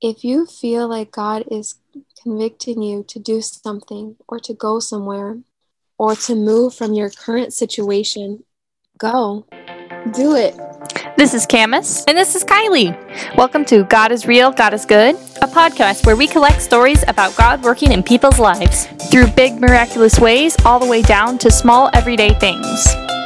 if you feel like God is convicting you to do something or to go somewhere or to move from your current situation, go. Do it. This is Camus. And this is Kylie. Welcome to God is Real, God is Good, a podcast where we collect stories about God working in people's lives through big, miraculous ways, all the way down to small, everyday things.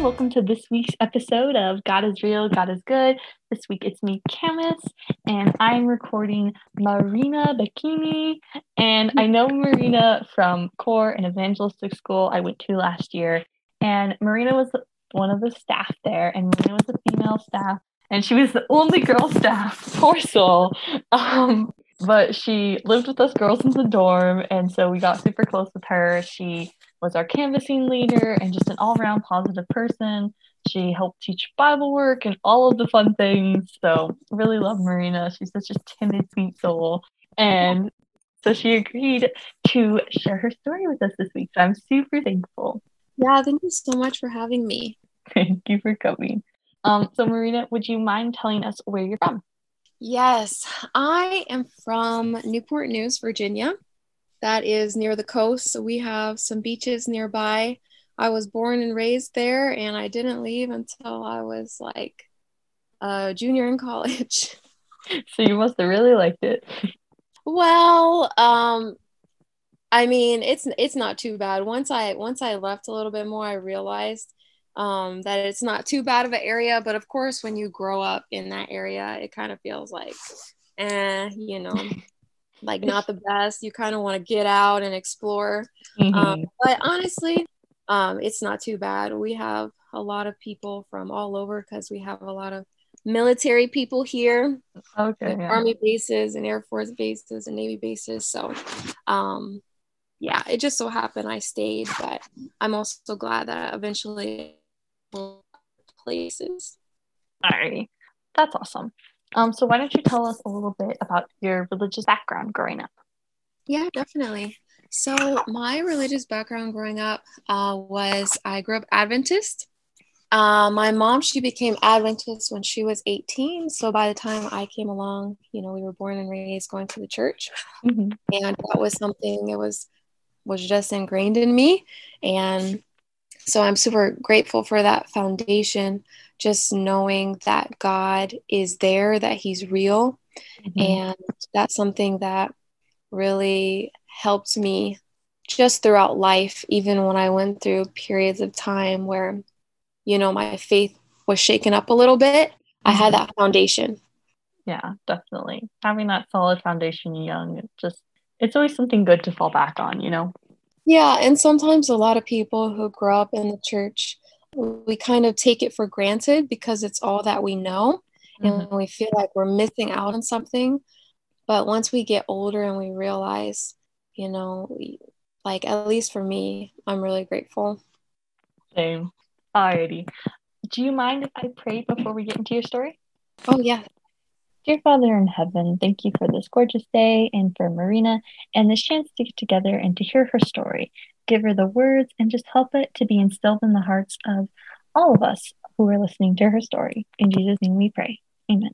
Everyone. Welcome to this week's episode of God is Real, God is Good. This week it's me, Camus, and I'm recording Marina Bikini. And I know Marina from Core and Evangelistic School I went to last year. And Marina was one of the staff there, and Marina was a female staff, and she was the only girl staff. Poor soul. Um, but she lived with us girls in the dorm, and so we got super close with her. She was our canvassing leader and just an all-around positive person. She helped teach Bible work and all of the fun things. So really love Marina. She's such a timid, sweet soul. And so she agreed to share her story with us this week. So I'm super thankful. Yeah, thank you so much for having me. Thank you for coming. Um, so Marina, would you mind telling us where you're from? Yes, I am from Newport News, Virginia. That is near the coast. So we have some beaches nearby. I was born and raised there, and I didn't leave until I was like a junior in college. So you must have really liked it. Well, um, I mean, it's it's not too bad. Once I once I left a little bit more, I realized um, that it's not too bad of an area. But of course, when you grow up in that area, it kind of feels like, eh, you know, like not the best. You kind of want to get out and explore. Mm-hmm. Um, but honestly, um, it's not too bad. We have a lot of people from all over because we have a lot of military people here Okay. yeah. army bases and air force bases and navy bases so um yeah it just so happened i stayed but i'm also glad that I eventually places Alrighty. That's awesome. Um, so why don't you tell us a little bit about your religious background growing up? yeah definitely. So my religious background growing up uh, was i grew up adventist. Uh, my mom she became adventist when she was 18 so by the time i came along you know we were born and raised going to the church. Mm-hmm. and that was something that was was just ingrained in me. And so i'm super grateful for that foundation just knowing that god is there that he's real Mm-hmm. and that's something that really helped me just throughout life even when i went through periods of time where you know my faith was shaken up a little bit i had that foundation Yeah, definitely. Having that solid foundation young, it just it's always something good to fall back on, you know? Yeah, and sometimes a lot of people who grow up in the church, we kind of take it for granted because it's all that we know Mhm. and we feel like we're missing out on something. But once we get older and we realize, you know, we, like at least for me, I'm really grateful. Same. Alrighty. Do you mind if I pray before we get into your story? Oh, yeah. Dear Father in heaven, thank you for this gorgeous day and for Marina and this chance to get together and to hear her story. Give her the words and just help it to be instilled in the hearts of all of us who are listening to her story. In Jesus' name we pray. Amen.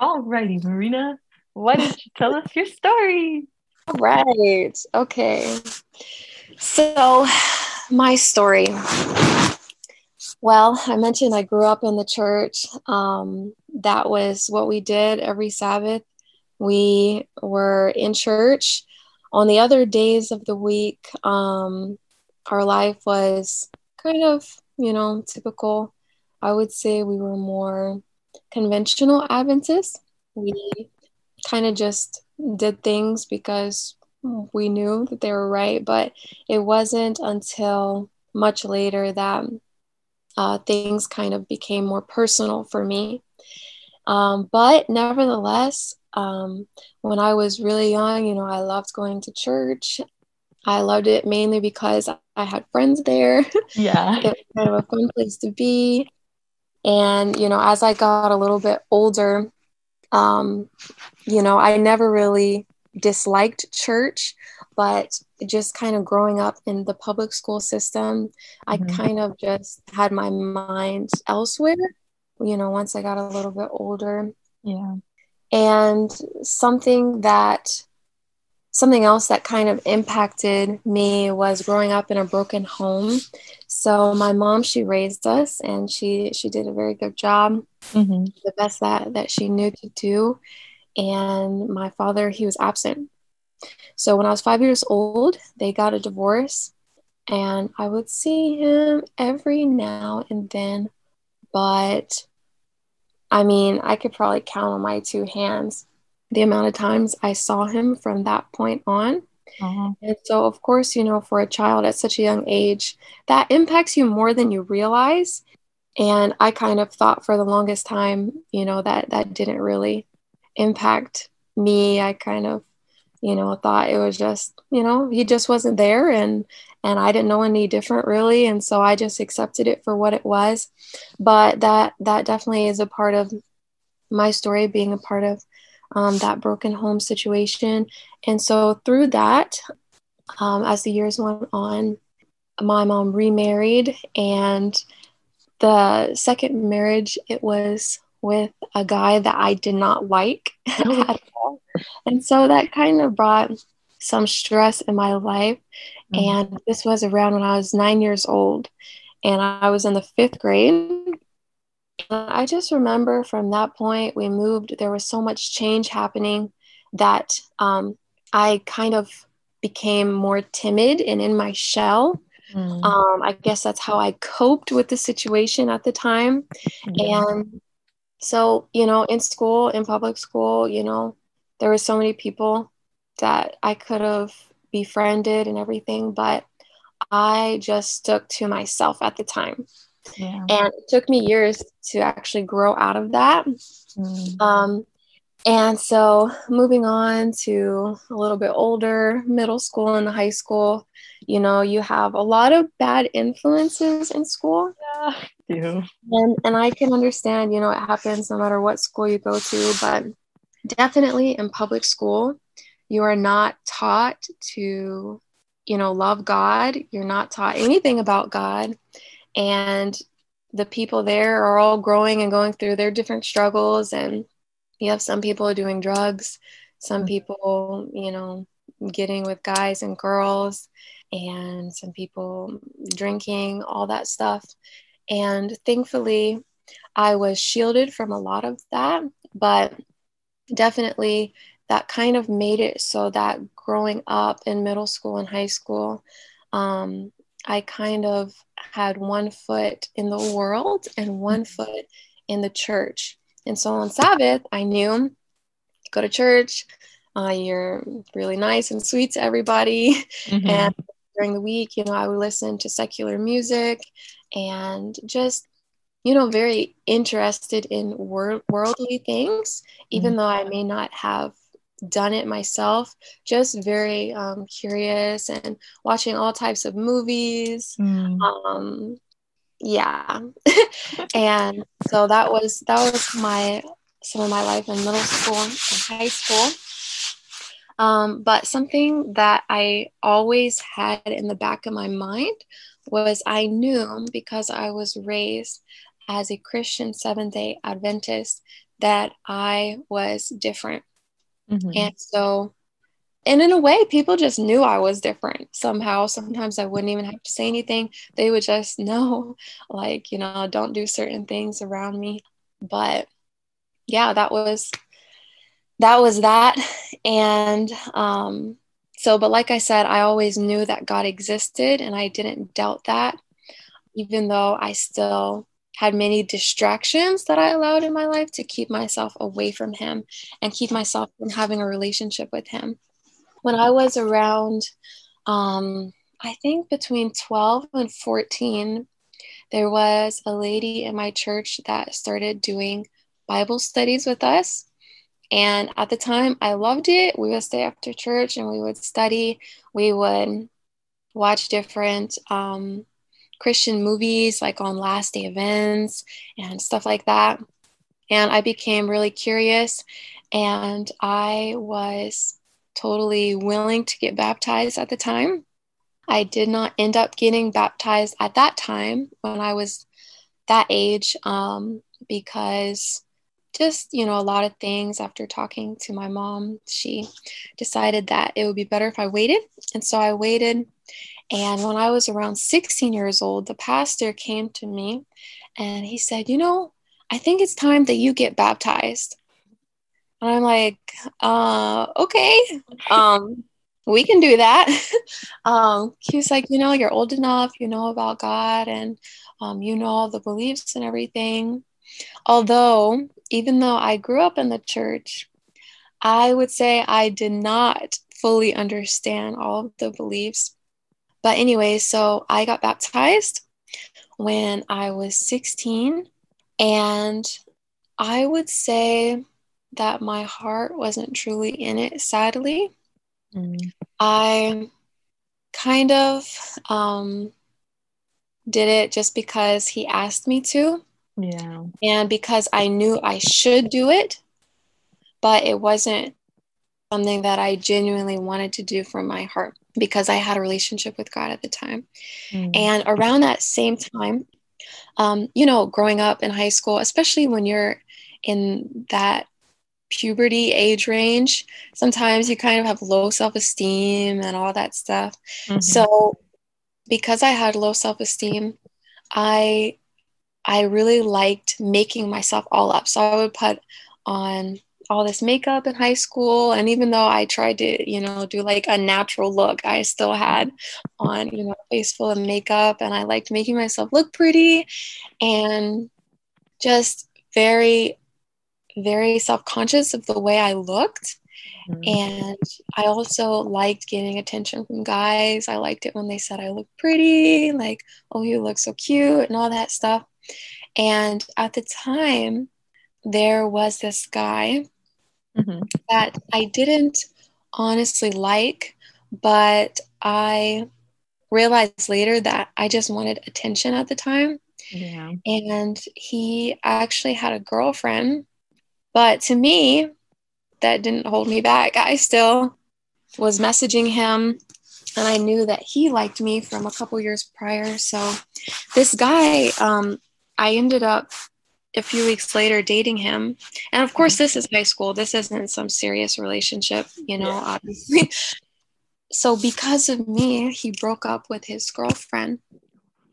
Alrighty, Marina. Why don't you tell us your story? All right. Okay. So, my story. Well, I mentioned I grew up in the church. Um, that was what we did every Sabbath. We were in church. On the other days of the week, um, our life was kind of, you know, typical. I would say we were more conventional Adventists. We kind of just did things because we knew that they were right, but it wasn't until much later that uh, things kind of became more personal for me. Um, but nevertheless, um, when I was really young, you know, I loved going to church. I loved it mainly because I had friends there. Yeah. it was kind of a fun place to be. And, you know, as I got a little bit older, um, you know, I never really disliked church, but just kind of growing up in the public school system, I Mhm. kind of just had my mind elsewhere, you know, once I got a little bit older. Yeah. and something that something else that kind of impacted me was growing up in a broken home so my mom she raised us and she she did a very good job mm-hmm. the best that that she knew to do and my father he was absent so when i was five years old they got a divorce and i would see him every now and then but i mean i could probably count on my two hands the amount of times I saw him from that point on. Uh-huh. And so, of course, you know, for a child at such a young age, that impacts you more than you realize. And I kind of thought for the longest time, you know, that that didn't really impact me. I kind of, you know, I thought it was just, you know, he just wasn't there and and I didn't know any different really. And so I just accepted it for what it was. But that that definitely is a part of my story being a part of um, that broken home situation. And so through that, um, as the years went on, my mom remarried, and the second marriage, it was with a guy that I did not like at all. And so that kind of brought some stress in my life. Mm-hmm. And this was around when I was nine years old, and I was in the fifth grade. I just remember from that point, we moved, there was so much change happening that um, I kind of became more timid and in my shell. Mm. Um, I guess that's how I coped with the situation at the time. And so, you know, in school, in public school, you know, there were so many people that I could have befriended and everything, but I just stuck to myself at the time. Yeah. And it took me years to actually grow out of that. Mm. Um, and so moving on to a little bit older, middle school and high school, you know, you have a lot of bad influences in school. Yeah, And and I can understand, you know, it happens no matter what school you go to, but definitely in public school, you are not taught to, you know, love God. You're not taught anything about God and the people there are all growing and going through their different struggles and you have some people doing drugs some mm-hmm. people you know getting with guys and girls and some people drinking all that stuff and thankfully i was shielded from a lot of that but definitely that kind of made it so that growing up in middle school and high school um, I kind of had one foot in the world and one mm-hmm. foot in the church. And so on Sabbath, I knew go to church, uh, you're really nice and sweet to everybody. Mm-hmm. And during the week, you know, I would listen to secular music and just, you know, very interested in wor- worldly things, even mm-hmm. though I may not have done it myself, just very um, curious and watching all types of movies. Mm. Um, yeah, and so that was that was my some of my life in middle school and high school. Um, but something that I always had in the back of my mind was I knew because I was raised as a Christian Seventh day Adventist that I was different. Mm-hmm. And so, and in a way, people just knew I was different somehow. Sometimes I wouldn't even have to say anything. They would just know, like, you know, don't do certain things around me. But yeah, that was that was that. And um, so, but like I said, I always knew that God existed and I didn't doubt that, even though I still had many distractions that I allowed in my life to keep myself away from him and keep myself from having a relationship with him. When I was around, um, I think between 12 and 14, there was a lady in my church that started doing Bible studies with us. And at the time, I loved it. We would stay after church and we would study. We would watch different um, Christian movies like on last day events and stuff like that. And I became really curious and I was totally willing to get baptized at the time. I did not end up getting baptized at that time when I was that age um, because just, you know, a lot of things after talking to my mom, she decided that it would be better if I waited. And so I waited. And when I was around 16 years old, the pastor came to me and he said, You know, I think it's time that you get baptized. And I'm like, uh, okay, um, we can do that. um, he was like, you know, you're old enough, you know about God, and um, you know all the beliefs and everything. Although, even though I grew up in the church, I would say I did not fully understand all of the beliefs. But anyway, so I got baptized when I was 16. And I would say that my heart wasn't truly in it, sadly. Mm. I kind of um, did it just because he asked me to. Yeah. And because I knew I should do it, but it wasn't something that I genuinely wanted to do from my heart because I had a relationship with God at the time. Mm. And around that same time, um, you know, growing up in high school, especially when you're in that puberty age range, sometimes you kind of have low self esteem and all that stuff. Mm-hmm. So, because I had low self esteem, I I really liked making myself all up. So I would put on all this makeup in high school. And even though I tried to, you know, do like a natural look, I still had on, you know, a face full of makeup and I liked making myself look pretty and just very, very self conscious of the way I looked. Mm-hmm. And I also liked getting attention from guys. I liked it when they said I looked pretty, like, oh, you look so cute, and all that stuff. And at the time, there was this guy mm-hmm. that I didn't honestly like, but I realized later that I just wanted attention at the time. Yeah. And he actually had a girlfriend. But to me, that didn't hold me back. I still was messaging him and I knew that he liked me from a couple years prior. So this guy, um, I ended up a few weeks later dating him. And of course, this is high school. This isn't some serious relationship, you know, yeah. obviously. so because of me, he broke up with his girlfriend.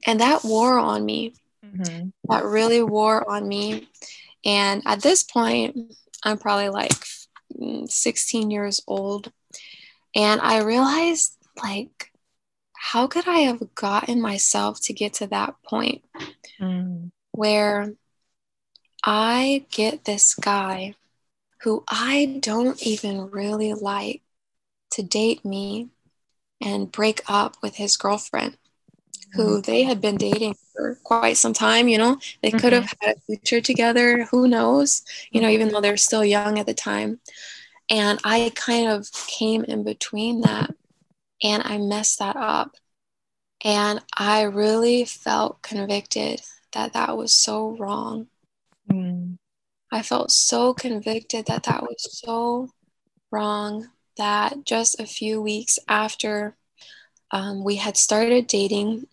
And that wore on me. Mm-hmm. That really wore on me. And at this point, I'm probably like 16 years old. And I realized, like, how could I have gotten myself to get to that point mm. Where I get this guy who I don't even really like to date me and break up with his girlfriend who mm-hmm. they had been dating for quite some time you know? They could have mm-hmm. had a future together. Who knows? You know even though they're still young at the time. And i kind of came in between that and i messed that up. And i really felt convicted that that was so wrong mm. i felt so convicted that that was so wrong that just a few weeks after um, we had started dating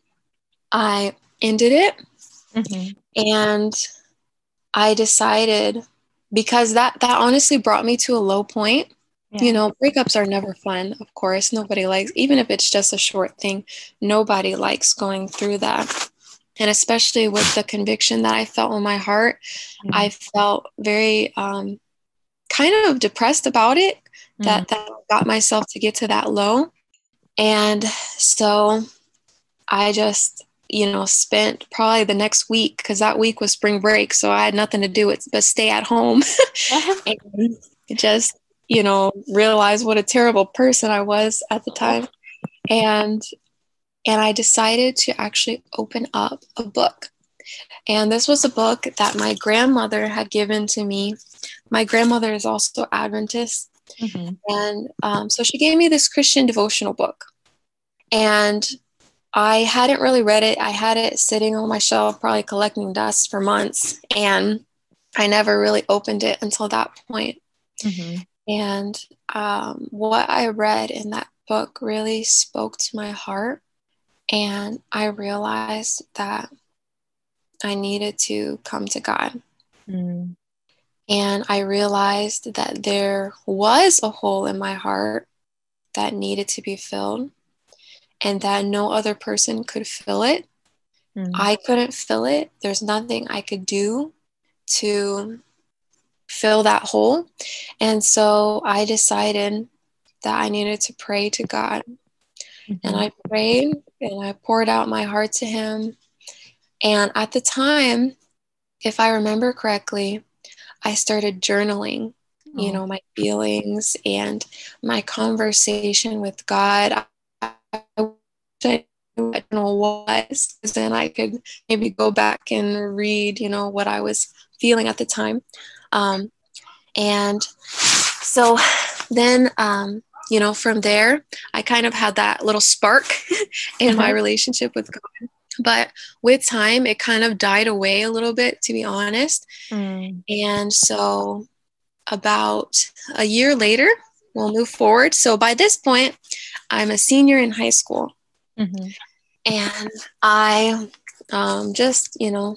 I ended it. Mm-hmm. And I decided because that that honestly brought me to a low point. Yeah. You know, breakups are never fun, of course. Nobody likes even if it's just a short thing, nobody likes going through that. And especially with the conviction that I felt in my heart, mm-hmm. I felt very um, kind of depressed about it mm-hmm. that that got myself to get to that low. And so I just you know, spent probably the next week because that week was spring break. So I had nothing to do but stay at home and just, you know, realize what a terrible person I was at the time. And and I decided to actually open up a book. And this was a book that my grandmother had given to me. My grandmother is also Adventist. Mm-hmm. And um, so she gave me this Christian devotional book. And I hadn't really read it. I had it sitting on my shelf, probably collecting dust for months, and I never really opened it until that point. Mm-hmm. And um, what I read in that book really spoke to my heart, and I realized that I needed to come to God. Mm. And I realized that there was a hole in my heart that needed to be filled and that no other person could fill it. Mm. I couldn't fill it. There's nothing I could do to fill that hole. And so I decided that I needed to pray to God. Mm-hmm. And I prayed and I poured out my heart to Him. And at the time, if I remember correctly, I started journaling, you oh. know, my feelings and my conversation with God. I, I don't know what was, then I could maybe go back and read, you know, what I was feeling at the time. Um, and so then, um, you know, from there, I kind of had that little spark in my mm-hmm. relationship with God. But with time, it kind of died away a little bit, to be honest. Mm. And so, about a year later, we'll move forward. So, by this point, I'm a senior in high school. Mm-hmm. And I um, just, you know,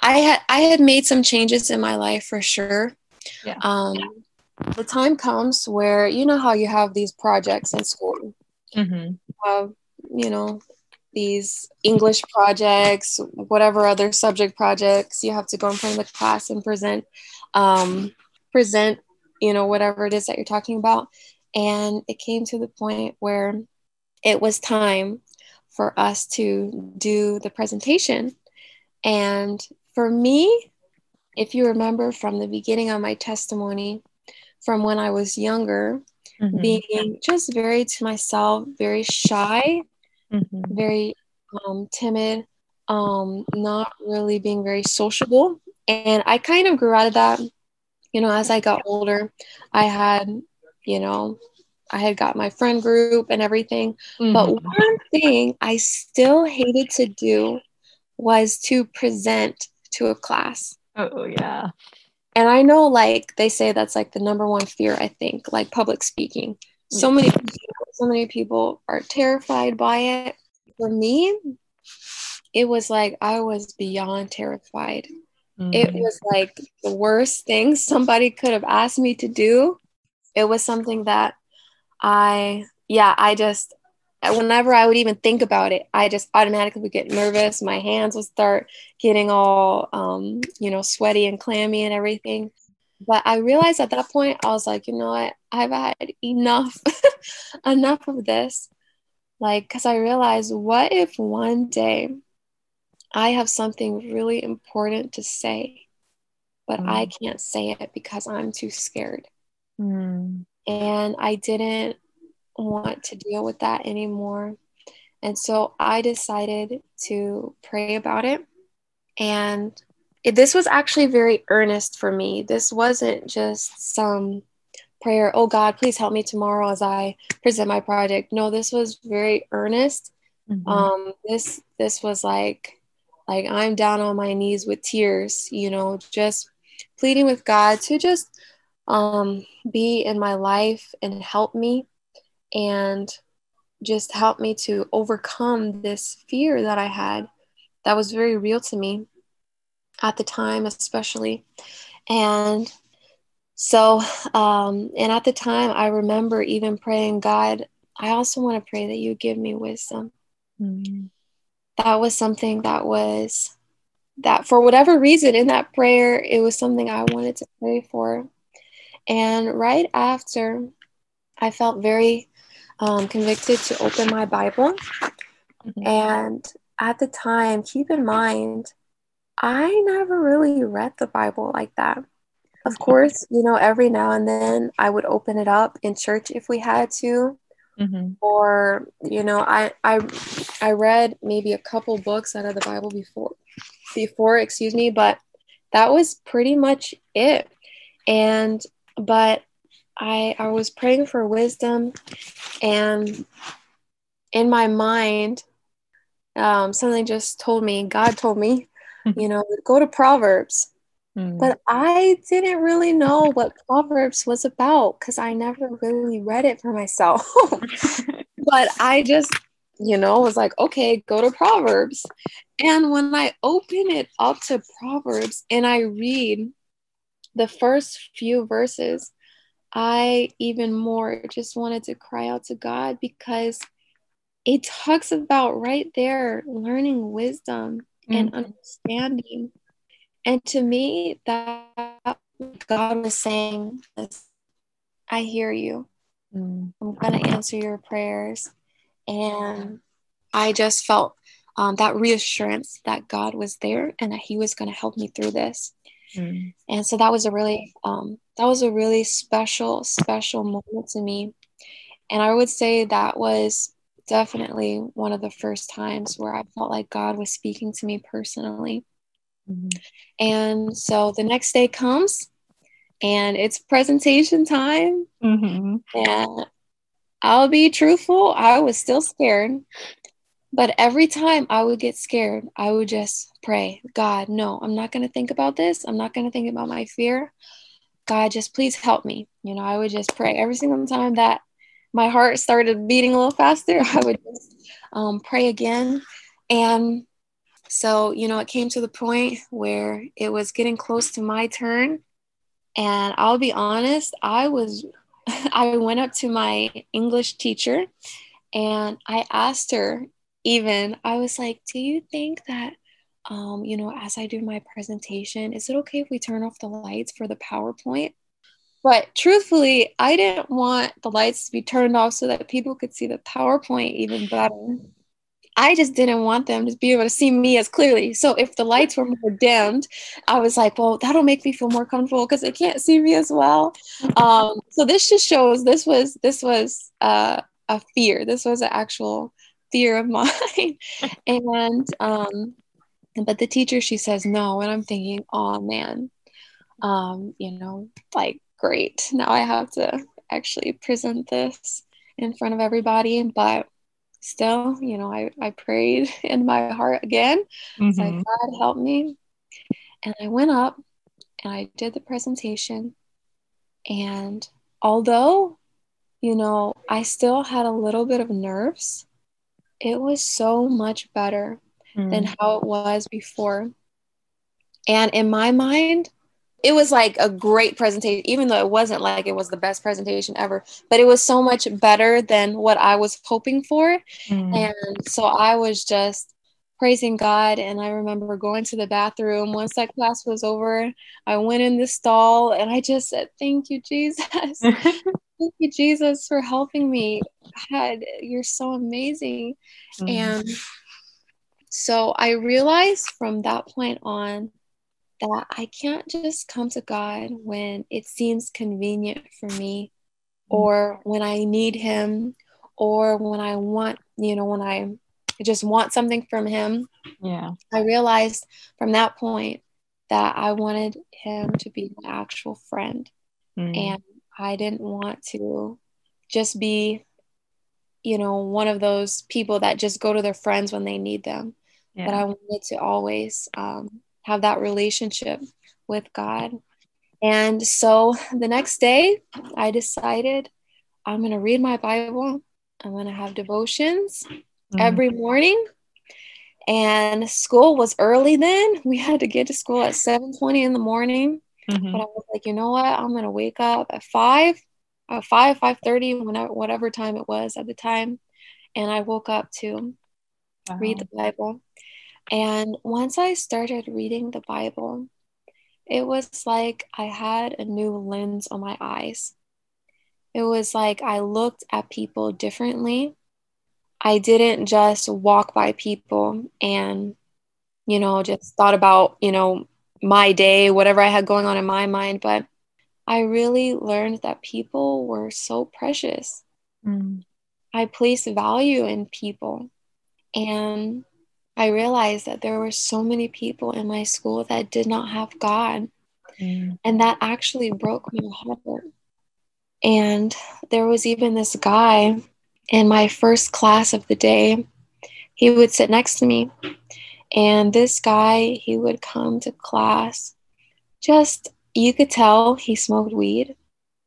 I had I had made some changes in my life for sure. Yeah. Um, the time comes where you know how you have these projects in school. Mm-hmm. You know, these English projects, whatever other subject projects, you have to go in front of the class and present, um, present, you know, whatever it is that you're talking about. And it came to the point where it was time for us to do the presentation. And for me, if you remember from the beginning of my testimony, from when I was younger, mm-hmm. being just very to myself, very shy, mm-hmm. very um, timid, um, not really being very sociable. And I kind of grew out of that. You know, as I got older, I had, you know, I had got my friend group and everything. Mm-hmm. But one thing I still hated to do was to present to a class. Oh, yeah. And I know, like, they say that's like the number one fear, I think, like public speaking. So many people, so many people are terrified by it. For me, it was like I was beyond terrified. Mm-hmm. It was like the worst thing somebody could have asked me to do. It was something that I, yeah, I just, whenever I would even think about it, I just automatically would get nervous. My hands would start getting all, um, you know, sweaty and clammy and everything. But I realized at that point, I was like, you know what? I've had enough, enough of this. Like, because I realized, what if one day I have something really important to say, but mm. I can't say it because I'm too scared? Mm. And I didn't want to deal with that anymore. And so I decided to pray about it. And it, this was actually very earnest for me. This wasn't just some prayer, oh God, please help me tomorrow as I present my project. No, this was very earnest. Mm-hmm. Um, this this was like like I'm down on my knees with tears, you know, just pleading with God to just um, be in my life and help me and just helped me to overcome this fear that I had that was very real to me at the time, especially. And so, um, and at the time, I remember even praying, God, I also want to pray that you give me wisdom. Mm-hmm. That was something that was, that for whatever reason in that prayer, it was something I wanted to pray for. And right after, I felt very um, convicted to open my Bible. Mm-hmm. And at the time, keep in mind, I never really read the Bible like that. Of course, you know, every now and then I would open it up in church if we had to. Mm-hmm. Or, you know, I, I I read maybe a couple books out of the Bible before before, excuse me, but that was pretty much it. And but I I was praying for wisdom and in my mind um, something just told me, God told me, you know, go to Proverbs. Mm. But I didn't really know what Proverbs was about because I never really read it for myself. but I just, you know, was like, okay, go to Proverbs. And when I open it up to Proverbs and I read the first few verses, I even more just wanted to cry out to God because it talks about right there learning wisdom mm-hmm. and understanding. And to me, that God was saying, I hear you. Mm. I'm going to answer your prayers. And I just felt um, that reassurance that God was there and that He was going to help me through this. Mm. And so that was a really, um, that was a really special, special moment to me. And I would say that was definitely one of the first times where I felt like God was speaking to me personally. Mm-hmm. And so the next day comes and it's presentation time. Mm-hmm. And I'll be truthful, I was still scared. But every time I would get scared, I would just pray, God, no, I'm not going to think about this. I'm not going to think about my fear. God, just please help me. You know, I would just pray every single time that my heart started beating a little faster. I would just um, pray again. And so, you know, it came to the point where it was getting close to my turn. And I'll be honest, I was, I went up to my English teacher and I asked her, even, I was like, do you think that, um, you know, as I do my presentation, is it okay if we turn off the lights for the PowerPoint? But truthfully, I didn't want the lights to be turned off so that people could see the PowerPoint even better. I just didn't want them to be able to see me as clearly. So if the lights were more dimmed, I was like, well, that'll make me feel more comfortable because they can't see me as well. Um, so this just shows this was this was uh, a fear. This was an actual fear of mine. and um, but the teacher she says no, and I'm thinking, oh man, um, you know, like great. Now I have to actually present this in front of everybody, but still, you know, I, I prayed in my heart again. Mm-hmm. Like, God, help me. And I went up and I did the presentation. And although, you know, I still had a little bit of nerves, it was so much better mm. than how it was before. And in my mind, it was like a great presentation, even though it wasn't like it was the best presentation ever, but it was so much better than what I was hoping for. Mm. And so I was just praising God. And I remember going to the bathroom once that class was over. I went in the stall and I just said, Thank you, Jesus. Thank you, Jesus, for helping me. God, you're so amazing. Mm. And so I realized from that point on that I can't just come to God when it seems convenient for me mm. or when I need Him or when I want, you know, when I just want something from Him. Yeah. I realized from that point that I wanted Him to be my actual friend. Mm. And I didn't want to just be, you know, one of those people that just go to their friends when they need them. Yeah. But I wanted to always um, have that relationship with God. And so the next day, I decided I'm going to read my Bible. I'm going to have devotions mm-hmm. every morning. And school was early then. We had to get to school at 7:20 in the morning. Mm-hmm. But I was like, you know what? I'm going to wake up at 5, at 5, 5:30, whenever whatever time it was at the time. And I woke up to wow. read the Bible. And once I started reading the Bible, it was like I had a new lens on my eyes. It was like I looked at people differently. I didn't just walk by people and, you know, just thought about, you know, my day, whatever I had going on in my mind, but I really learned that people were so precious. Mm. I place value in people. And I realized that there were so many people in my school that did not have God. Mm. And that actually broke my heart. And there was even this guy in my first class of the day. He would sit next to me. And this guy, he would come to class. Just, you could tell he smoked weed.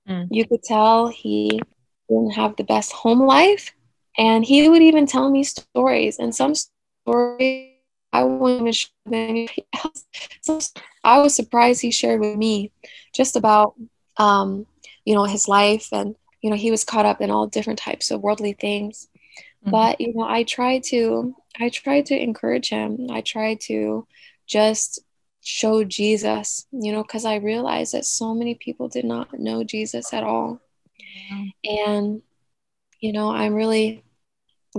Mm. You could tell he didn't have the best home life. And he would even tell me stories. And some stories I wouldn't even share with anybody else. So I was surprised he shared with me just about, um, you know, his life and, you know, he was caught up in all different types of worldly things. Mm-hmm. But, you know, I try to, I tried to encourage him. I tried to just show Jesus, you know, because I realized that so many people did not know Jesus at all. And, you know, I'm really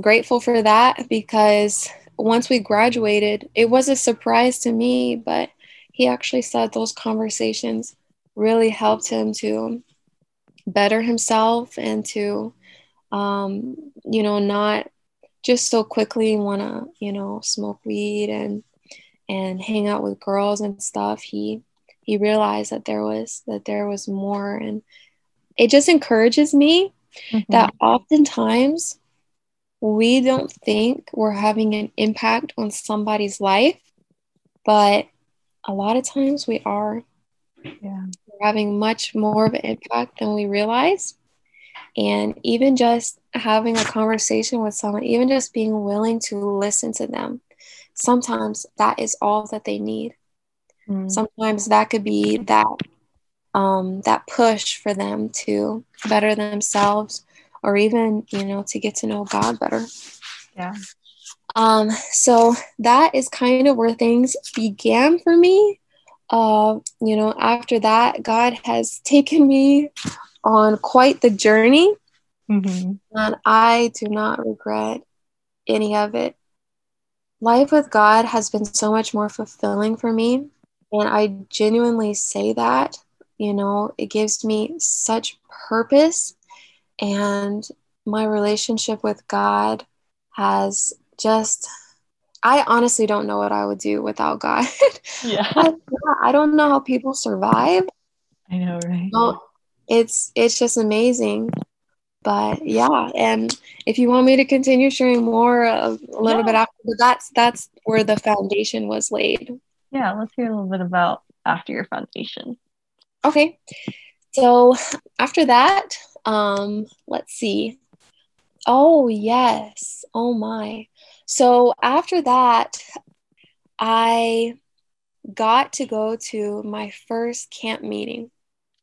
grateful for that because once we graduated, it was a surprise to me, but he actually said those conversations really helped him to better himself and to, um, you know, not just so quickly want to, you know, smoke weed and and hang out with girls and stuff. He he realized that there was that there was more, and it just encourages me mm-hmm. that oftentimes we don't think we're having an impact on somebody's life, but a lot of times we are. Yeah. We're having much more of an impact than we realize. And even just having a conversation with someone, even just being willing to listen to them, sometimes that is all that they need. Mm. Sometimes that could be that um, that push for them to better themselves or even you know to get to know god better yeah um so that is kind of where things began for me uh you know after that god has taken me on quite the journey mm-hmm. and i do not regret any of it life with god has been so much more fulfilling for me and i genuinely say that you know it gives me such purpose and my relationship with God has just I honestly don't know what I would do without God. Yeah. I don't know how people survive. I know, right? Well, it's it's just amazing. But yeah, and if you want me to continue sharing more a little yeah. bit after, that's that's where the foundation was laid. Yeah, let's hear a little bit about after your foundation. Okay. So after that, um, let's see. Oh, yes. Oh, my. So after that, I got to go to my first camp meeting.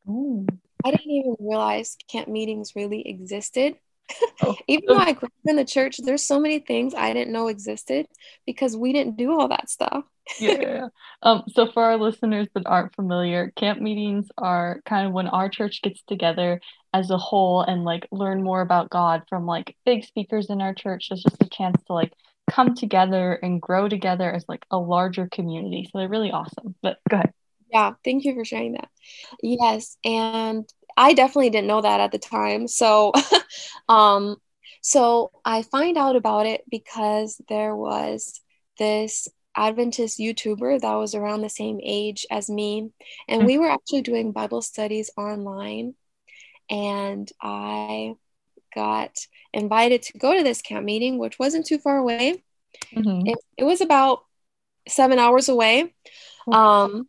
Ooh. I didn't even realize camp meetings really existed. Oh. even though I grew up in the church, there's so many things I didn't know existed because we didn't do all that stuff. yeah, yeah. Um, so for our listeners that aren't familiar, camp meetings are kind of when our church gets together as a whole and like learn more about God from like big speakers in our church. It's just a chance to like come together and grow together as like a larger community. So they're really awesome. But go ahead. Yeah, thank you for sharing that. Yes, and I definitely didn't know that at the time. So um so I find out about it because there was this Adventist YouTuber that was around the same age as me. And we were actually doing Bible studies online. And I got invited to go to this camp meeting, which wasn't too far away. Mm-hmm. It, it, was about seven hours away. Um,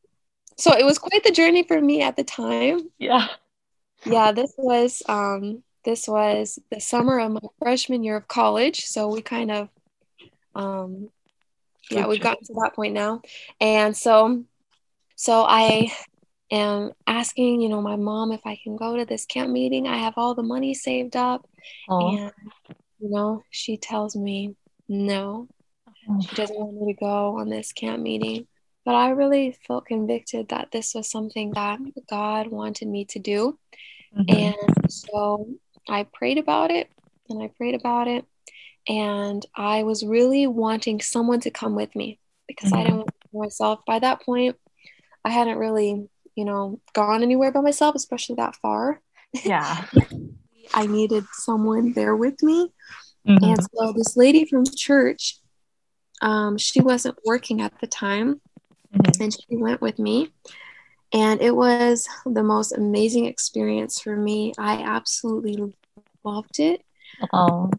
so it was quite the journey for me at the time. Yeah. Yeah, this was um, this was the summer of my freshman year of college. So we kind of um, yeah we've gotten to that point now and so so i am asking you know my mom if i can go to this camp meeting i have all the money saved up Aww. and you know she tells me no she doesn't want me to go on this camp meeting but i really felt convicted that this was something that god wanted me to do mm-hmm. and so i prayed about it and i prayed about it and I was really wanting someone to come with me because mm-hmm. I didn't myself. By that point, I hadn't really, you know, gone anywhere by myself, especially that far. Yeah. I needed someone there with me. Mm-hmm. And so this lady from church, um, she wasn't working at the time, mm-hmm. and she went with me. And it was the most amazing experience for me. I absolutely loved it. Oh.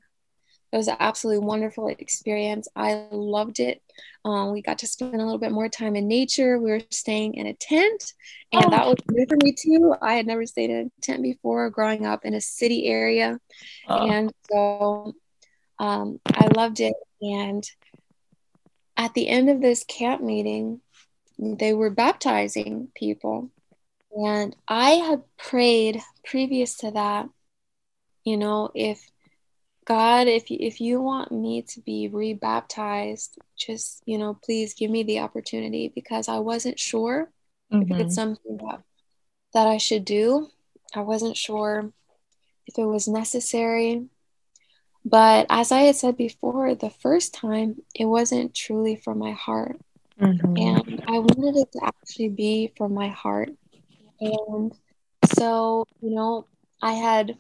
It was an absolutely wonderful experience. I loved it. Um, we got to spend a little bit more time in nature. We were staying in a tent, and oh. that was new for me too. I had never stayed in a tent before growing up in a city area. Oh. And so um, I loved it. And at the end of this camp meeting, they were baptizing people. And I had prayed previous to that, you know, if God, if you, if you want me to be rebaptized, just, you know, please give me the opportunity because I wasn't sure mm-hmm. if it's mm-hmm. something that, that I should do. I wasn't sure if it was necessary. But as I had said before, the first time it wasn't truly from my heart. Mm-hmm. And I wanted it to actually be from my heart. And so, you know, I had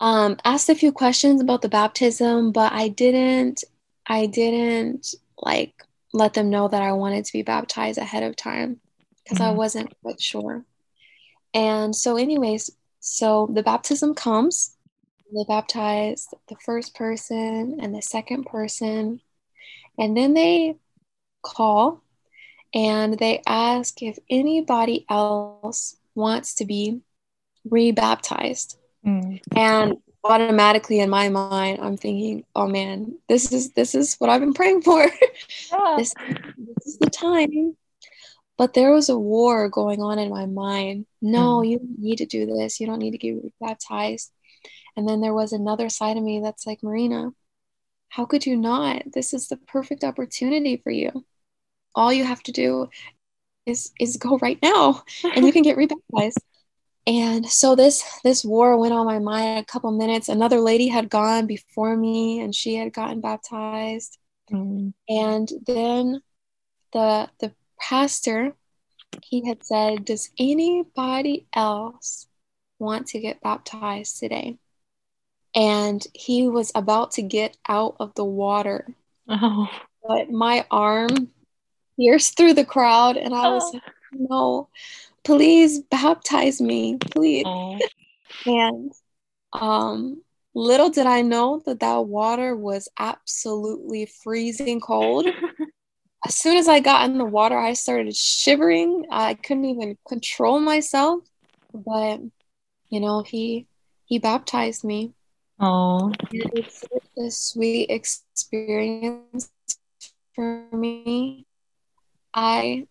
um, asked a few questions about the baptism, but I didn't, I didn't like let them know that I wanted to be baptized ahead of time because mm-hmm. I wasn't quite sure. And so, anyways, so the baptism comes, they baptize the first person and the second person, and then they call and they ask if anybody else wants to be rebaptized. Mm. And automatically in my mind, I'm thinking, oh man, this is this is what I've been praying for. Yeah. this, this is the time. But there was a war going on in my mind. No, mm. you don't need to do this. You don't need to get baptized. And then there was another side of me that's like, Marina, how could you not? This is the perfect opportunity for you. All you have to do is is go right now and you can get rebaptized. And so this this war went on my mind a couple minutes. Another lady had gone before me and she had gotten baptized. Mm. and then the the pastor he had said does anybody else want to get baptized today and he was about to get out of the water oh. but my arm pierced through the crowd and I was oh. like, no, please baptize me, please. Oh. and um, little did I know that that water was absolutely freezing cold. as soon as I got in the water, I started shivering. I couldn't even control myself. But you know, he he baptized me. Oh, it's a sweet experience for me. I,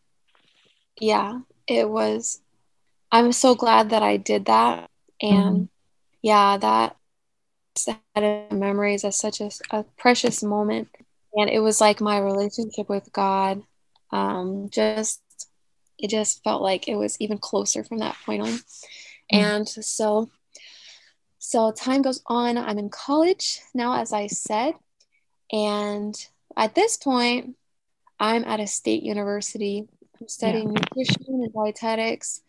yeah, it was. I'm so glad that I did that. And mm-hmm. yeah, that set of memories as such a, a, precious moment. And it was like my relationship with God. Um, just, it just felt like it was even closer from that point on. Mm-hmm. And so, so time goes on. I'm in college now, as I said. And at this point, I'm at a state university. I'm studying yeah. nutrition and dietetics.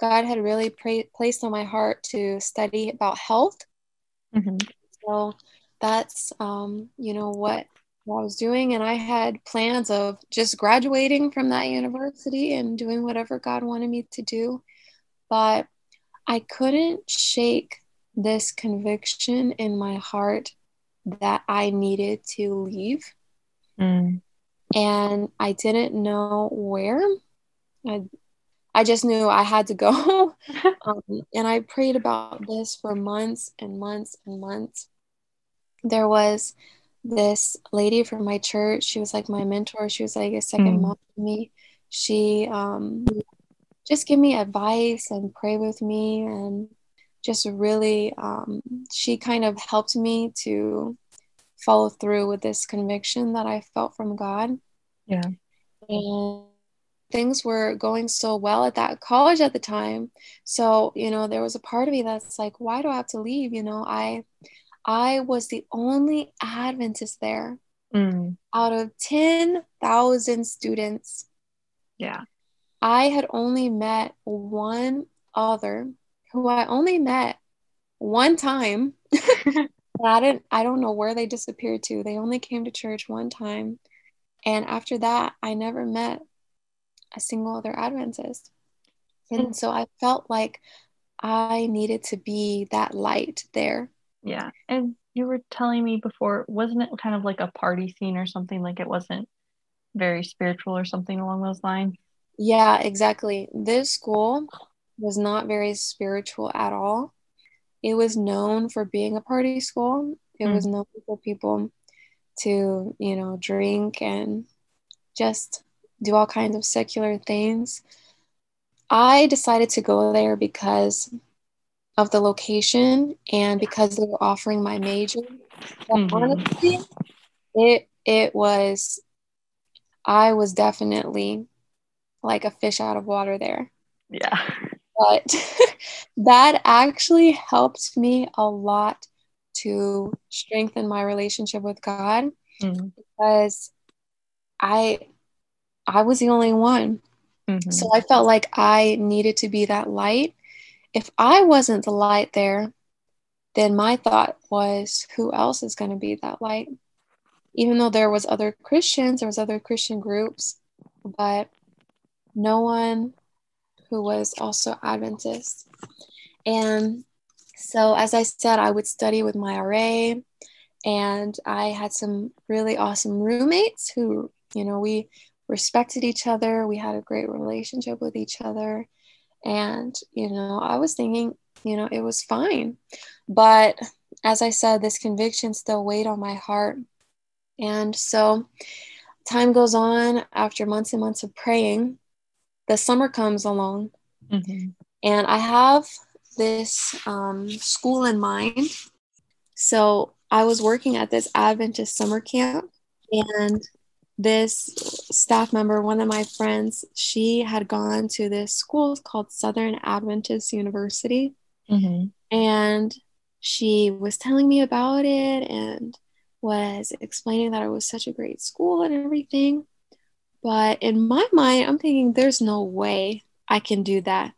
God had really pra- placed on my heart to study about health. Mm-hmm. So that's, um, you know, what, what I was doing. And I had plans of just graduating from that university and doing whatever God wanted me to do. But I couldn't shake this conviction in my heart that I needed to leave. Mm and I didn't know where. I, I just knew I had to go. um, and I prayed about this for months and months and months. There was this lady from my church. She was like my mentor. She was like a second mm. mom to me. She um, just give me advice and pray with me and just really um, she kind of helped me to follow through with this conviction that I felt from God. Yeah. And things were going so well at that college at the time. So, you know, there was a part of me that's like, why do I have to leave? You know, I I was the only Adventist there mm. out of 10,000 students. Yeah. I had only met one other who I only met one time I didn't I don't know where they disappeared to. They only came to church one time. And after that, I never met a single other Adventist. And hmm. so I felt like I needed to be that light there. Yeah. And you were telling me before, wasn't it kind of like a party scene or something? Like it wasn't very spiritual or something along those lines? Yeah, exactly. This school was not very spiritual at all it was known for being a party school. It mm. was known for people to, you know, drink and just do all kinds of secular things. I decided to go there because of the location and because they were offering my major. Mm-hmm. Honestly, it it was I was definitely like a fish out of water there. Yeah. But that actually helped me a lot to strengthen my relationship with God mm-hmm. because I I was the only one. Mm-hmm. So I felt like I needed to be that light. If I wasn't the light there, then my thought was who else is going to be that light? Even though there was other Christians, there was other Christian groups, but no one who was also Adventist. And so as I said, I would study with my RA and I had some really awesome roommates who, you know, we respected each other. We had a great relationship with each other. And, you know, I was thinking, you know, it was fine. But as I said, this conviction still weighed on my heart. And so time goes on after months and months of praying. The summer comes along. Mm-hmm. And I have this um, school in mind. So I was working at this Adventist summer camp, and this staff member, one of my friends, she had gone to this school called Southern Adventist University. Mm-hmm. And she was telling me about it and was explaining that it was such a great school and everything. But in my mind, I'm thinking, there's no way I can do that.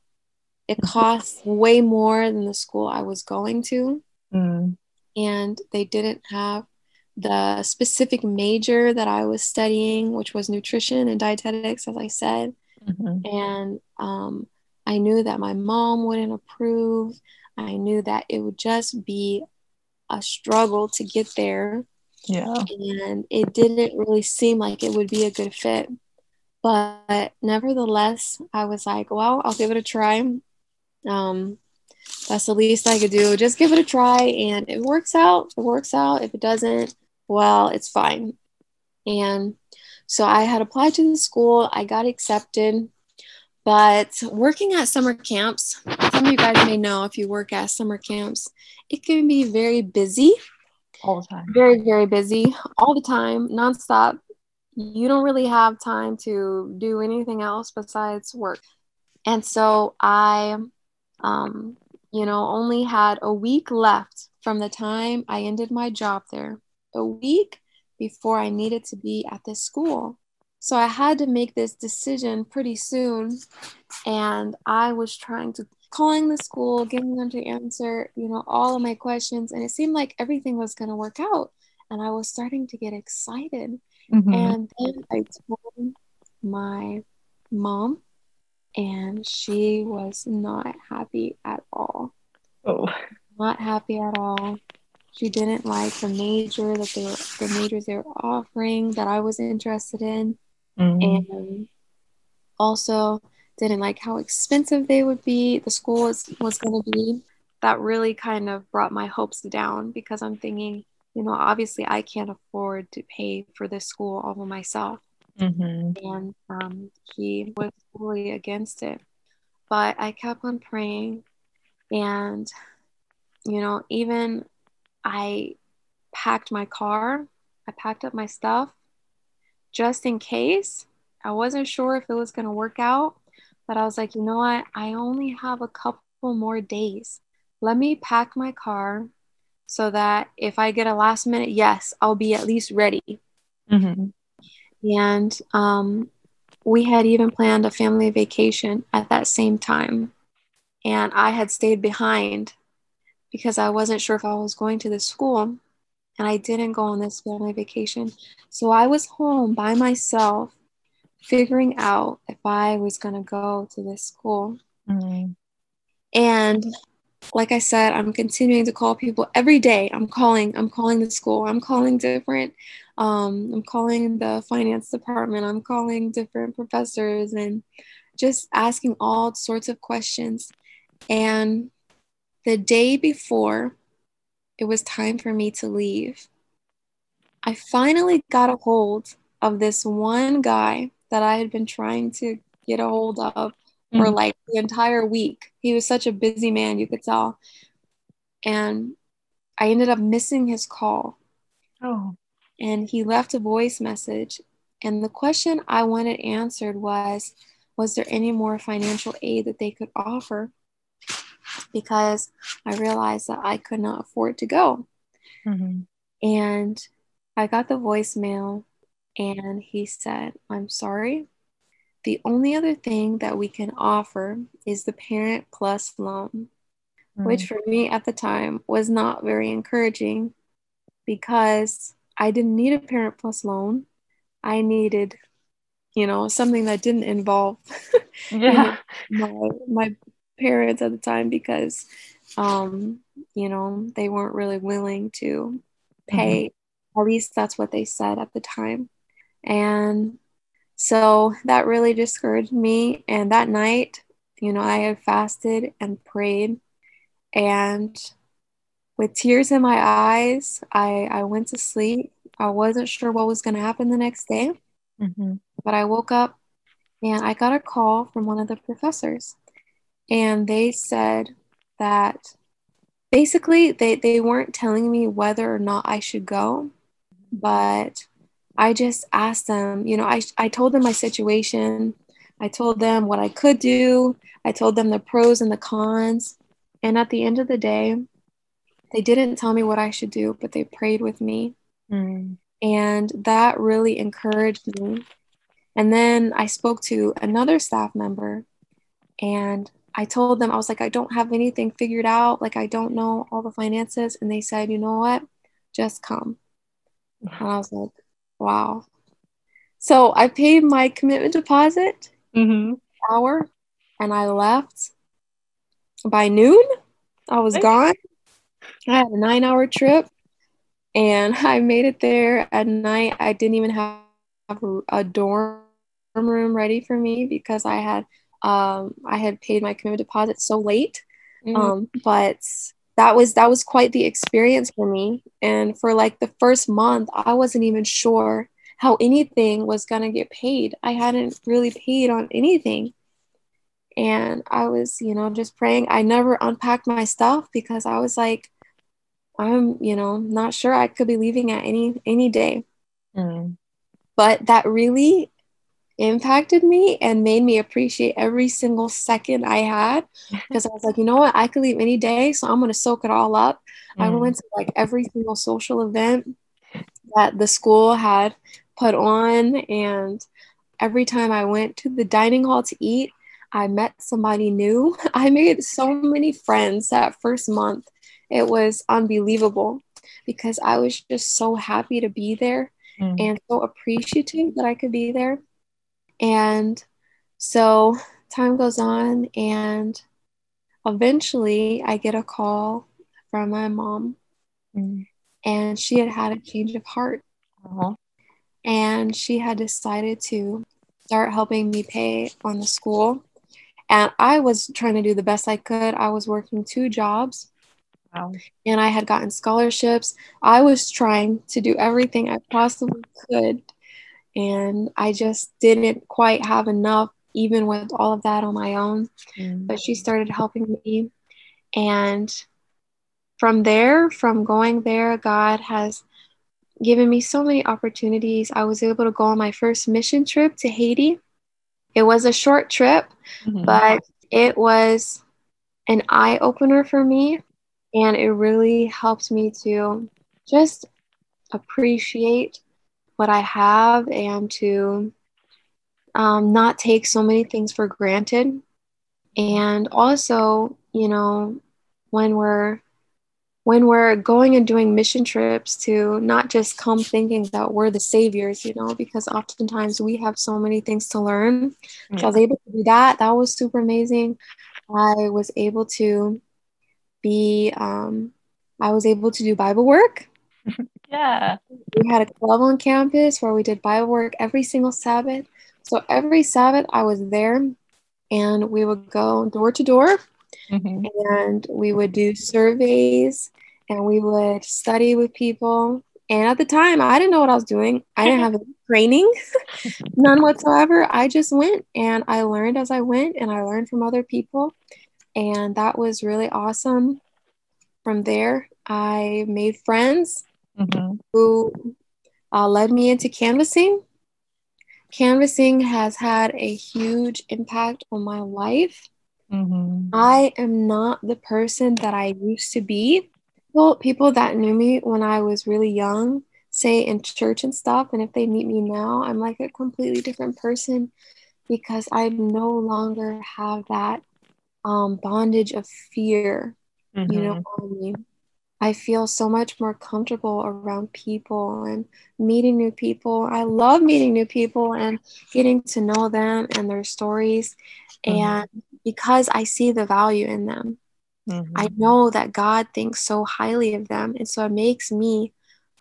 It mm-hmm. costs way more than the school I was going to. Mm. And they didn't have the specific major that I was studying, which was nutrition and dietetics, as I said. Mm-hmm. And um, I knew that my mom wouldn't approve. I knew that it would just be a struggle to get there. Yeah. And it didn't really seem like it would be a good fit. But nevertheless, I was like, well, I'll give it a try. Um, that's the least I could do. Just give it a try. And it works out. It works out. If it doesn't, well, it's fine. And so I had applied to the school, I got accepted. But working at summer camps, some of you guys may know if you work at summer camps, it can be very busy. All the time. Very, very busy all the time, nonstop. You don't really have time to do anything else besides work. And so I, um, you know, only had a week left from the time I ended my job there a week before I needed to be at this school. So I had to make this decision pretty soon. And I was trying to calling the school, getting them to answer, you know, all of my questions. And it seemed like everything was going to work out. And I was starting to get excited. Mm-hmm. And then I told my mom, and she was not happy at all. Oh. Not happy at all. She didn't like the major that they were the majors they were offering that I was interested in. Mm-hmm. And also didn't like how expensive they would be, the school was, was going to be. That really kind of brought my hopes down because I'm thinking, you know, obviously I can't afford to pay for this school all by myself. Mm-hmm. And um, he was fully against it. But I kept on praying. And, you know, even I packed my car, I packed up my stuff just in case. I wasn't sure if it was going to work out, but I was like, you know what? I only have a couple more days. Let me pack my car so that if I get a last minute yes, I'll be at least ready. Mm-hmm. And um, we had even planned a family vacation at that same time. And I had stayed behind because I wasn't sure if I was going to the school and I didn't go on this family vacation. So I was home by myself figuring out if I was going to go to this school. Mm-hmm. And like I said, I'm continuing to call people every day. I'm calling, I'm calling the school, I'm calling different, um, I'm calling the finance department, I'm calling different professors and just asking all sorts of questions. And the day before it was time for me to leave, I finally got a hold of this one guy that I had been trying to get a hold of mm-hmm. for like the entire week. He was such a busy man, you could tell. And I ended up missing his call. Oh. And he left a voice message. And the question I wanted answered was Was there any more financial aid that they could offer? Because I realized that I could not afford to go. Mm-hmm. And I got the voicemail, and he said, I'm sorry. The only other thing that we can offer is the Parent Plus loan mm. which for me at the time was not very encouraging because I didn't need a Parent Plus loan. I needed, you know, something that didn't involve yeah. my, my parents at the time because, um, you know, they weren't really willing to pay. Mm-hmm. At least that's what they said at the time. And so that really discouraged me. And that night, you know, I had fasted and prayed and with tears in my eyes, I, I went to sleep. I wasn't sure what was going to happen the next day, mm-hmm. but I woke up and I got a call from one of the professors. And they said that basically they, they weren't telling me whether or not I should go, but I just asked them, you know, I, I told them my situation. I told them what I could do. I told them the pros and the cons. And at the end of the day, they didn't tell me what I should do, but they prayed with me. Mm. And that really encouraged me. And then I spoke to another staff member and I told them, I was like, I don't have anything figured out. Like, I don't know all the finances. And they said, you know what? Just come. And I was like, wow. So I paid my commitment deposit mm-hmm. hour and I left by noon, I was gone. I had a nine hour trip and I made it there at night. I didn't even have a dorm room ready for me because I had um, I had paid my commitment deposit so late. Mm. Um, but that was that was quite the experience for me. And for like the first month, I wasn't even sure how anything was gonna get paid. I hadn't really paid on anything and I was, you know, just praying. I never unpacked my stuff because I was like, I'm, you know, not sure I could be leaving at any any day. Mm. But that really impacted me and made me appreciate every single second I had because I was like, you know what, I could leave any day, so I'm gonna soak it all up. Mm. I went to like every single social event that the school had put on, and every time I went to the dining hall to eat, I met somebody new. I made so many friends that first month. It was unbelievable because I was just so happy to be there mm. and so appreciative that I could be there. And so time goes on, and eventually I get a call from my mom, mm. and she had had a change of heart. Uh-huh. And she had decided to start helping me pay on the school and I was trying to do the best I could. I was working two jobs. Wow. And I had gotten scholarships. I was trying to do everything I possibly could. And I just didn't quite have enough, even with all of that on my own. Mm. But she started helping me. And from there, from going there, God has given me so many opportunities. I was able to go on my first mission trip to Haiti. It was a short trip, mm-hmm. but it was an eye opener for me. And it really helped me to just appreciate what I have and to um, not take so many things for granted. And also, you know, when we're when we're going and doing mission trips to not just come thinking that we're the saviors, you know, because oftentimes we have so many things to learn. So I was able to do that. That was super amazing. I was able to be, um, I was able to do Bible work. yeah. We had a club on campus where we did Bible work every single Sabbath. So every Sabbath I was there and we would go door to door Mm-hmm. and we would do surveys and we would study with people. And at the time, I didn't know what I was doing. I didn't have training, none whatsoever. I just went and I learned as I went and I learned from other people. And that was really awesome. From there, I made friends mm-hmm. who uh, led me into canvassing. Canvassing has had a huge impact on my life. Mm-hmm. I am not the person that I used to be. Well, people that knew me when I was really young, say in church and stuff, and if they meet me now, I'm like a completely different person because I no longer have that um, bondage of fear, mm-hmm. you know, mm-hmm. on me. I feel so much more comfortable around people and meeting new people. I love meeting new people and getting to know them and their stories. Mm-hmm. And because I see the value in them, mm-hmm. I know that God thinks so highly of them. And so it makes me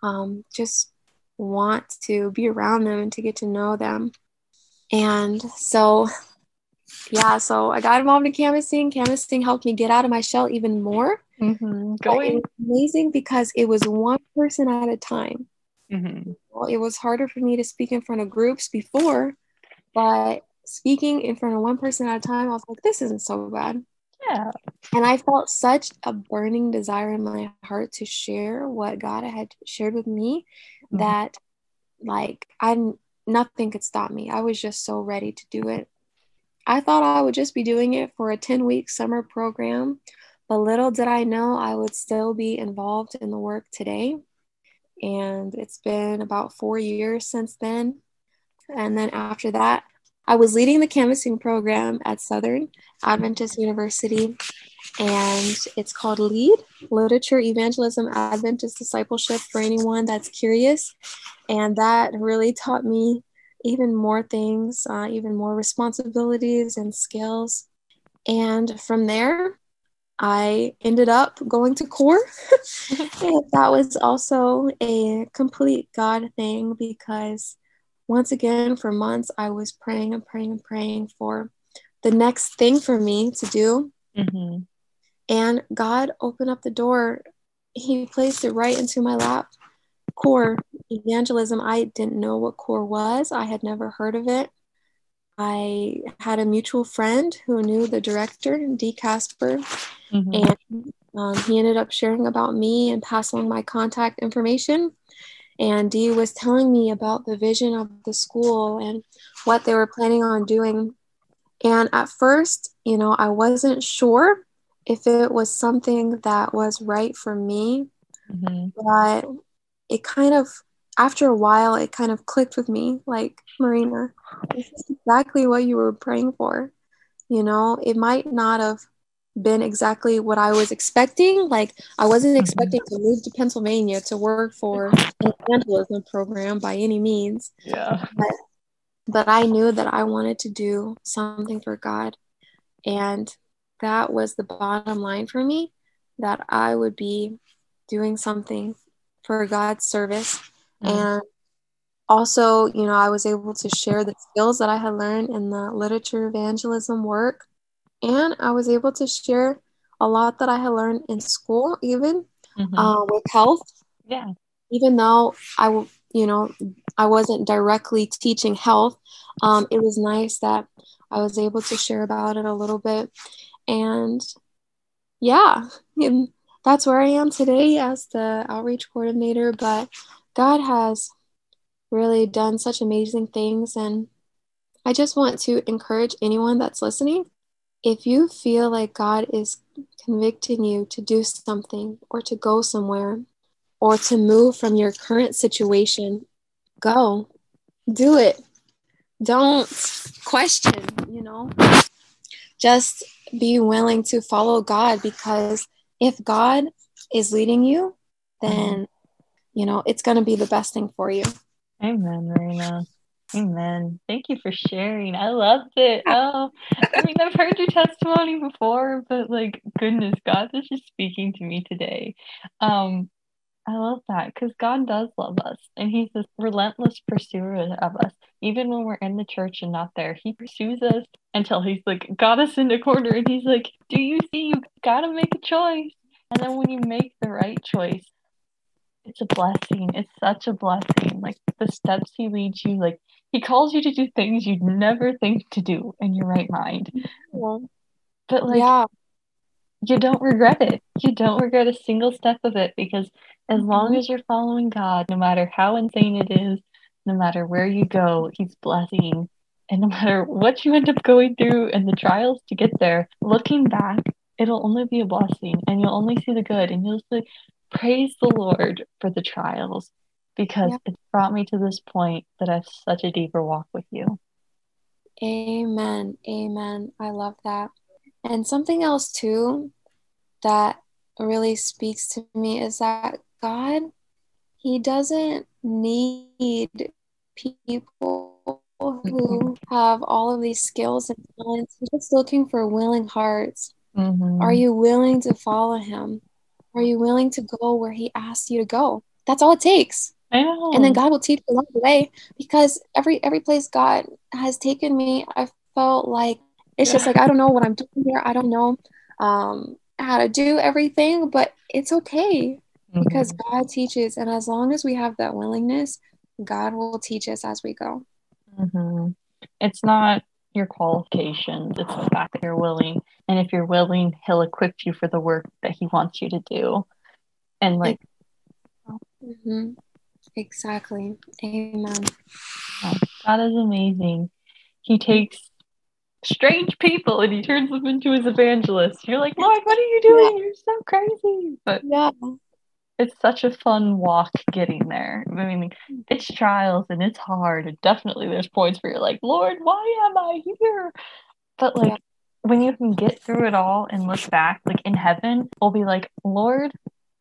um, just want to be around them and to get to know them. And so yeah, so I got involved in canvassing. Canvassing helped me get out of my shell even more. Mm-hmm. Going amazing because it was one person at a time. Mm-hmm. Well, it was harder for me to speak in front of groups before, but speaking in front of one person at a time, I was like, this isn't so bad. Yeah. And I felt such a burning desire in my heart to share what God had shared with me mm-hmm. that, like, I nothing could stop me. I was just so ready to do it. I thought I would just be doing it for a 10 week summer program, but little did I know I would still be involved in the work today. And it's been about four years since then. And then after that, I was leading the canvassing program at Southern Adventist University, and it's called LEAD Literature, Evangelism, Adventist Discipleship for anyone that's curious. And that really taught me even more things, uh, even more responsibilities and skills. And from there, I ended up going to core. that was also a complete God thing because once again, for months, I was praying and praying and praying for the next thing for me to do. Mm-hmm. And God opened up the door. He placed it right into my lap. Core evangelism. I didn't know what core was, I had never heard of it. I had a mutual friend who knew the director, D. Casper, mm-hmm. and um, he ended up sharing about me and passing on my contact information. And Dee was telling me about the vision of the school and what they were planning on doing. And at first, you know, I wasn't sure if it was something that was right for me, mm-hmm. but it kind of, after a while, it kind of clicked with me like, Marina, this is exactly what you were praying for. You know, it might not have been exactly what I was expecting. Like I wasn't mm-hmm. expecting to move to Pennsylvania to work for an evangelism program by any means. Yeah. But, but I knew that I wanted to do something for God. And that was the bottom line for me that I would be doing something for God's service. Mm. And also, you know, I was able to share the skills that I had learned in the literature evangelism work and I was able to share a lot that I had learned in school, even mm-hmm. uh, with health. Yeah. Even though I, you know, I wasn't directly teaching health, um, it was nice that I was able to share about it a little bit. And yeah, and that's where I am today as the outreach coordinator. But God has really done such amazing things. And I just want to encourage anyone that's listening if you feel like God is convicting you to do something or to go somewhere or to move from your current situation, go. Do it. Don't question, you know. Just be willing to follow God because if God is leading you, then, you know, it's going to be the best thing for you. Amen, Marina. Amen. Thank you for sharing. I loved it. Oh, I mean, I've heard your testimony before, but like, goodness, God is just speaking to me today. Um, I love that because God does love us and He's this relentless pursuer of us. Even when we're in the church and not there, He pursues us until He's like got us in the corner and He's like, Do you see? You gotta make a choice. And then when you make the right choice, it's a blessing. It's such a blessing. Like the steps he leads you, like he calls you to do things you'd never think to do in your right mind. Yeah. But like yeah. you don't regret it. You don't regret a single step of it because as mm-hmm. long as you're following God, no matter how insane it is, no matter where you go, he's blessing. And no matter what you end up going through and the trials to get there, looking back, it'll only be a blessing and you'll only see the good and you'll say, Praise the Lord for the trials because yeah. it's brought me to this point that I have such a deeper walk with you. Amen. Amen. I love that. And something else too that really speaks to me is that God, He doesn't need people who have all of these skills and talents. He's just looking for willing hearts. Mm-hmm. Are you willing to follow Him? Are you willing to go where He asks you to go? That's all it takes. And then God will teach you along the way because every every place God has taken me, I felt like it's just like I don't know what I'm doing here. I don't know um, how to do everything, but it's okay mm-hmm. because God teaches, and as long as we have that willingness, God will teach us as we go. Mm-hmm. It's not your qualifications; it's the fact that you're willing, and if you're willing, He'll equip you for the work that He wants you to do. And like, mm-hmm. exactly, Amen. God is amazing. He takes strange people and he turns them into his evangelists. You're like, Lord, what are you doing? Yeah. You're so crazy. But yeah, it's such a fun walk getting there. I mean, it's trials and it's hard. And definitely there's points where you're like, Lord, why am I here? But like yeah. when you can get through it all and look back, like in heaven, we'll be like, Lord,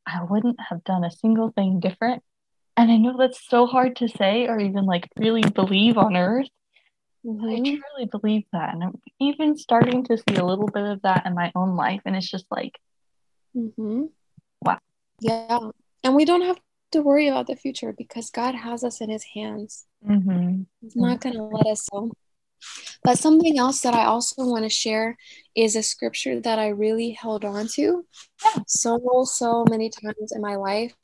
I wouldn't have done a single thing different. And I know that's so hard to say or even like really believe on earth. Mm-hmm. I truly believe that. And I'm even starting to see a little bit of that in my own life. And it's just like, mm-hmm. Yeah. And we don't have to worry about the future because God has us in his hands. Mm-hmm. He's not going to let us go. But something else that I also want to share is a scripture that I really held on to yeah. so, so many times in my life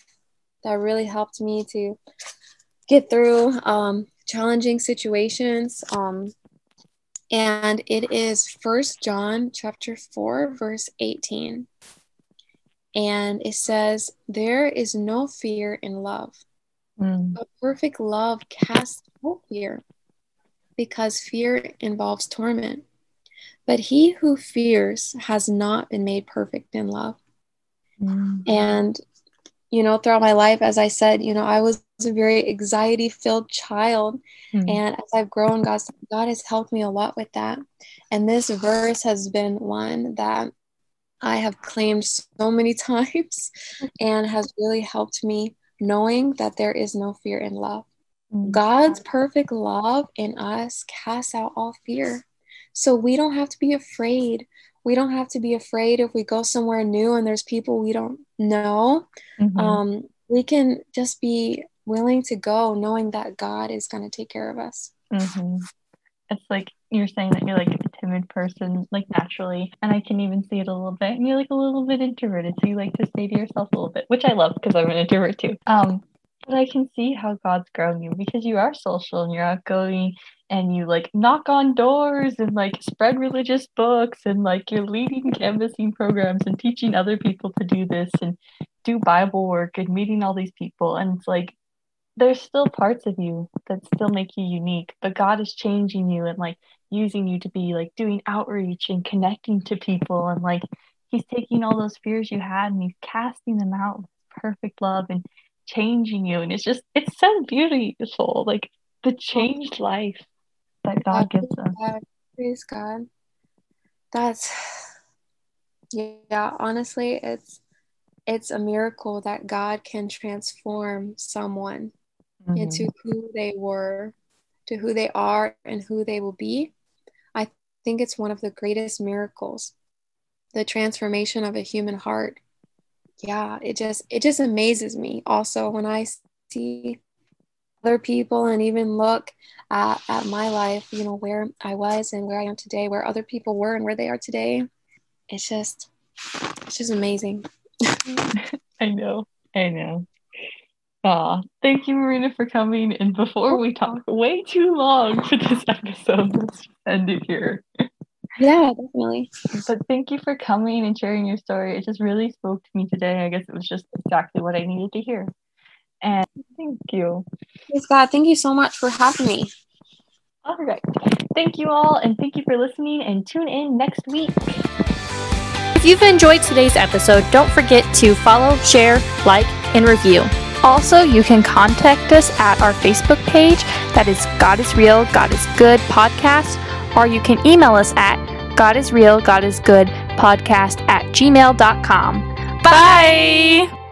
that really helped me to get through um, challenging situations. Um, and it is First John chapter 4, verse 18. And it says, There is no fear in love. Mm. A perfect love casts out fear because fear involves torment. But he who fears has not been made perfect in love. Mm. And you know, throughout my life, as I said, you know, I was a very anxiety filled child. Mm-hmm. And as I've grown, God, God has helped me a lot with that. And this verse has been one that I have claimed so many times and has really helped me knowing that there is no fear in love. Mm-hmm. God's perfect love in us casts out all fear. So we don't have to be afraid we don't have to be afraid if we go somewhere new and there's people we don't know. Mm-hmm. Um, we can just be willing to go knowing that God is going to take care of us. Mm-hmm. It's like you're saying that you're like timid person, like naturally, and I can even see it a little bit. And you're like a little bit introverted, so you like to stay to yourself a little bit, which I love because I'm an introvert too. Um, but I can see how God's grown you because you are social and you're outgoing and you like knock on doors and like spread religious books and like you're leading canvassing programs and teaching other people to do this and do Bible work and meeting all these people. And it's like there's still parts of you that still make you unique, but God is changing you and like using you to be like doing outreach and connecting to people and like He's taking all those fears you had and He's casting them out with perfect love and changing you. And it's just, it's so beautiful. Like the changed life that God gives us. God. Praise God. That's, yeah, honestly, it's, it's a miracle that God can transform someone mm-hmm. into who they were, to who they are, and who they will be. Think it's one of the greatest miracles the transformation of a human heart. Yeah it just it just amazes me also when i see other people and even look at, at my life you know where i was and where i am today where other people were and where they are today. It's just it's just amazing. I know i know Aw, thank you, Marina, for coming. And before we talk way too long for this episode, let's end it here. Yeah, definitely. But thank you for coming and sharing your story. It just really spoke to me today. I guess it was just exactly what I needed to hear. And thank you. Praise God. Thank you so much for having me. All right. Thank you all, and thank you for listening. And tune in next week. If you've enjoyed today's episode, don't forget to follow, share, like, and review. Also, you can contact us at our Facebook page that is God is Real, God is Good podcast, or you can email us at God is Real, God is Good podcast at gmail.com. Bye!